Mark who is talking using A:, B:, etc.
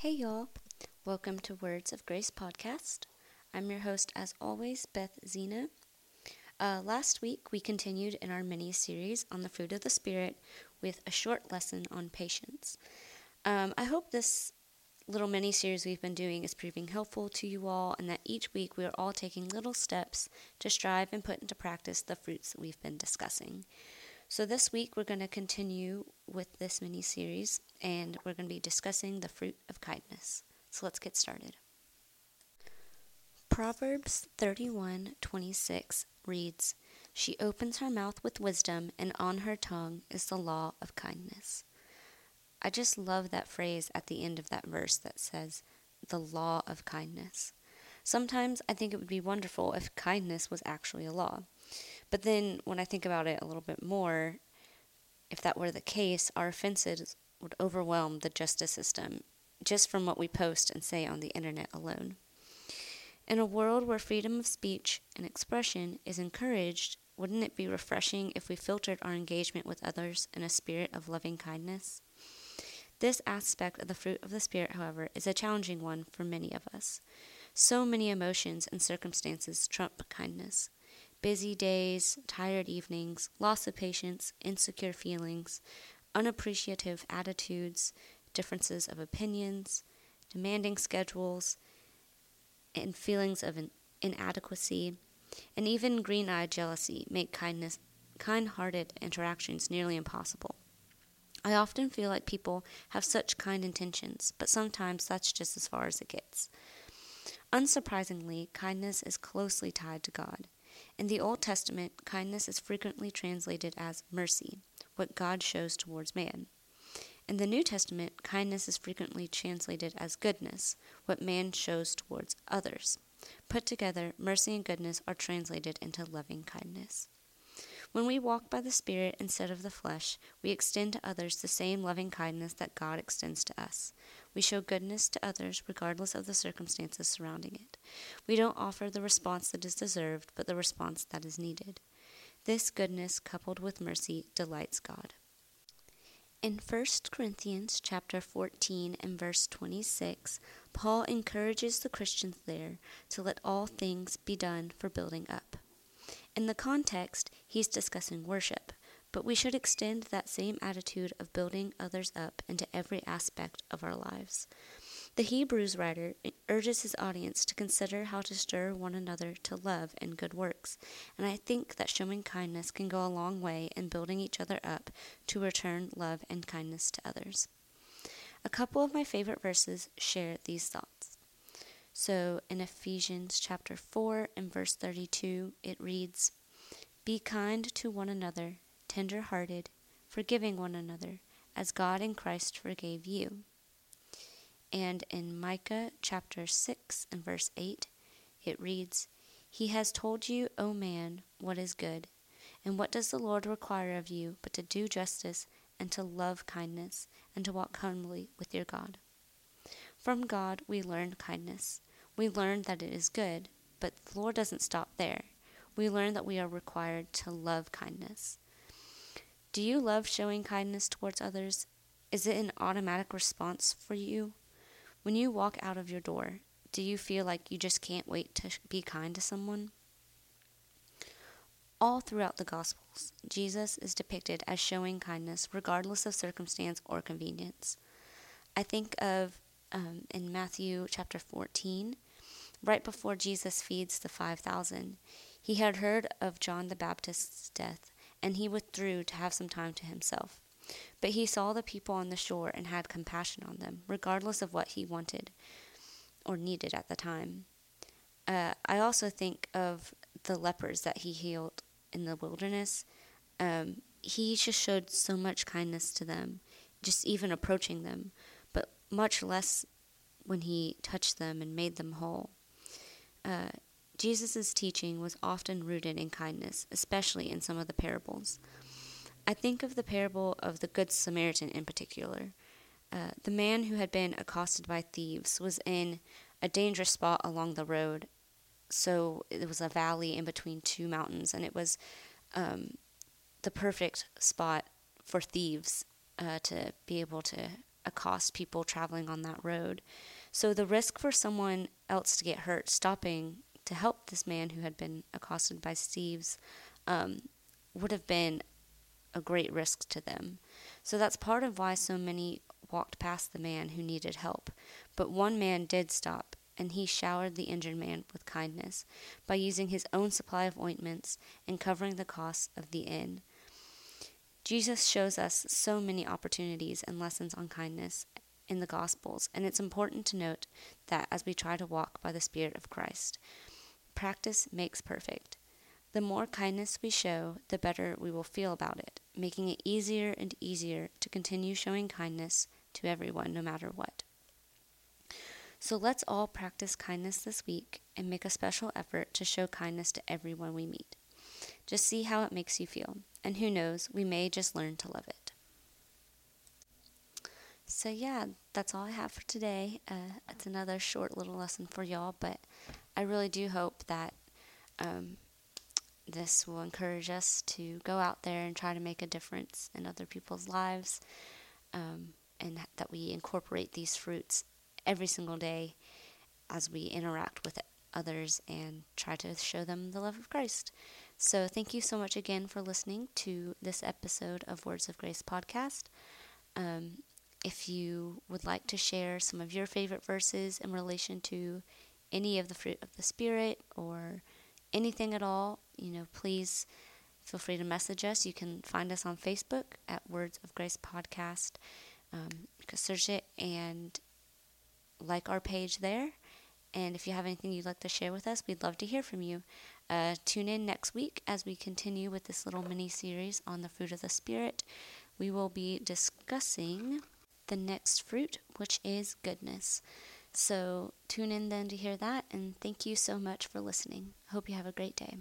A: Hey, y'all. Welcome to Words of Grace podcast. I'm your host, as always, Beth Zena. Uh, last week, we continued in our mini series on the fruit of the Spirit with a short lesson on patience. Um, I hope this little mini series we've been doing is proving helpful to you all, and that each week we are all taking little steps to strive and put into practice the fruits we've been discussing. So, this week we're going to continue with this mini series, and we're going to be discussing the fruit of kindness. So, let's get started. Proverbs 31:26 reads, "She opens her mouth with wisdom, and on her tongue is the law of kindness." I just love that phrase at the end of that verse that says, "the law of kindness." Sometimes I think it would be wonderful if kindness was actually a law. But then when I think about it a little bit more, if that were the case, our offenses would overwhelm the justice system just from what we post and say on the internet alone. In a world where freedom of speech and expression is encouraged, wouldn't it be refreshing if we filtered our engagement with others in a spirit of loving kindness? This aspect of the fruit of the Spirit, however, is a challenging one for many of us. So many emotions and circumstances trump kindness busy days, tired evenings, loss of patience, insecure feelings, unappreciative attitudes, differences of opinions, demanding schedules, and feelings of inadequacy, and even green eyed jealousy make kindness, kind hearted interactions nearly impossible. I often feel like people have such kind intentions, but sometimes that's just as far as it gets. Unsurprisingly, kindness is closely tied to God. In the Old Testament, kindness is frequently translated as mercy, what God shows towards man. In the New Testament, kindness is frequently translated as goodness, what man shows towards others. Put together, mercy and goodness are translated into loving kindness. When we walk by the Spirit instead of the flesh, we extend to others the same loving kindness that God extends to us. We show goodness to others regardless of the circumstances surrounding it. We don't offer the response that is deserved, but the response that is needed. This goodness, coupled with mercy, delights God. In 1 Corinthians chapter 14 and verse 26, Paul encourages the Christians there to let all things be done for building up. In the context, he's discussing worship, but we should extend that same attitude of building others up into every aspect of our lives. The Hebrews writer urges his audience to consider how to stir one another to love and good works, and I think that showing kindness can go a long way in building each other up to return love and kindness to others. A couple of my favorite verses share these thoughts. So in Ephesians chapter 4 and verse 32, it reads, Be kind to one another, tender hearted, forgiving one another, as God in Christ forgave you. And in Micah chapter 6 and verse 8, it reads, He has told you, O man, what is good. And what does the Lord require of you but to do justice and to love kindness and to walk humbly with your God? From God we learn kindness we learn that it is good, but the Lord doesn't stop there. We learn that we are required to love kindness. Do you love showing kindness towards others? Is it an automatic response for you? When you walk out of your door, do you feel like you just can't wait to be kind to someone? All throughout the Gospels, Jesus is depicted as showing kindness regardless of circumstance or convenience. I think of um, in Matthew chapter 14, right before Jesus feeds the 5,000. He had heard of John the Baptist's death, and he withdrew to have some time to himself. But he saw the people on the shore and had compassion on them, regardless of what he wanted or needed at the time. Uh, I also think of the lepers that he healed in the wilderness. Um, he just showed so much kindness to them, just even approaching them, but much less when he touched them and made them whole. Uh, Jesus' teaching was often rooted in kindness, especially in some of the parables. I think of the parable of the Good Samaritan in particular. Uh, the man who had been accosted by thieves was in a dangerous spot along the road. So it was a valley in between two mountains, and it was um, the perfect spot for thieves uh, to be able to accost people traveling on that road. So the risk for someone else to get hurt stopping to help this man who had been accosted by thieves um, would have been a great risk to them. So that's part of why so many walked past the man who needed help. But one man did stop, and he showered the injured man with kindness by using his own supply of ointments and covering the costs of the inn. Jesus shows us so many opportunities and lessons on kindness in the Gospels, and it's important to note that as we try to walk by the Spirit of Christ, practice makes perfect. The more kindness we show, the better we will feel about it, making it easier and easier to continue showing kindness to everyone, no matter what. So let's all practice kindness this week and make a special effort to show kindness to everyone we meet. Just see how it makes you feel, and who knows, we may just learn to love it. So, yeah, that's all I have for today. Uh, it's another short little lesson for y'all, but I really do hope that um, this will encourage us to go out there and try to make a difference in other people's lives, um, and that we incorporate these fruits every single day as we interact with others and try to show them the love of Christ. So, thank you so much again for listening to this episode of Words of Grace podcast. Um, if you would like to share some of your favorite verses in relation to any of the fruit of the Spirit or anything at all, you know, please feel free to message us. You can find us on Facebook at Words of Grace Podcast. Um, you can search it and like our page there. And if you have anything you'd like to share with us, we'd love to hear from you. Uh, tune in next week as we continue with this little mini series on the fruit of the Spirit. We will be discussing the next fruit, which is goodness. So tune in then to hear that, and thank you so much for listening. Hope you have a great day.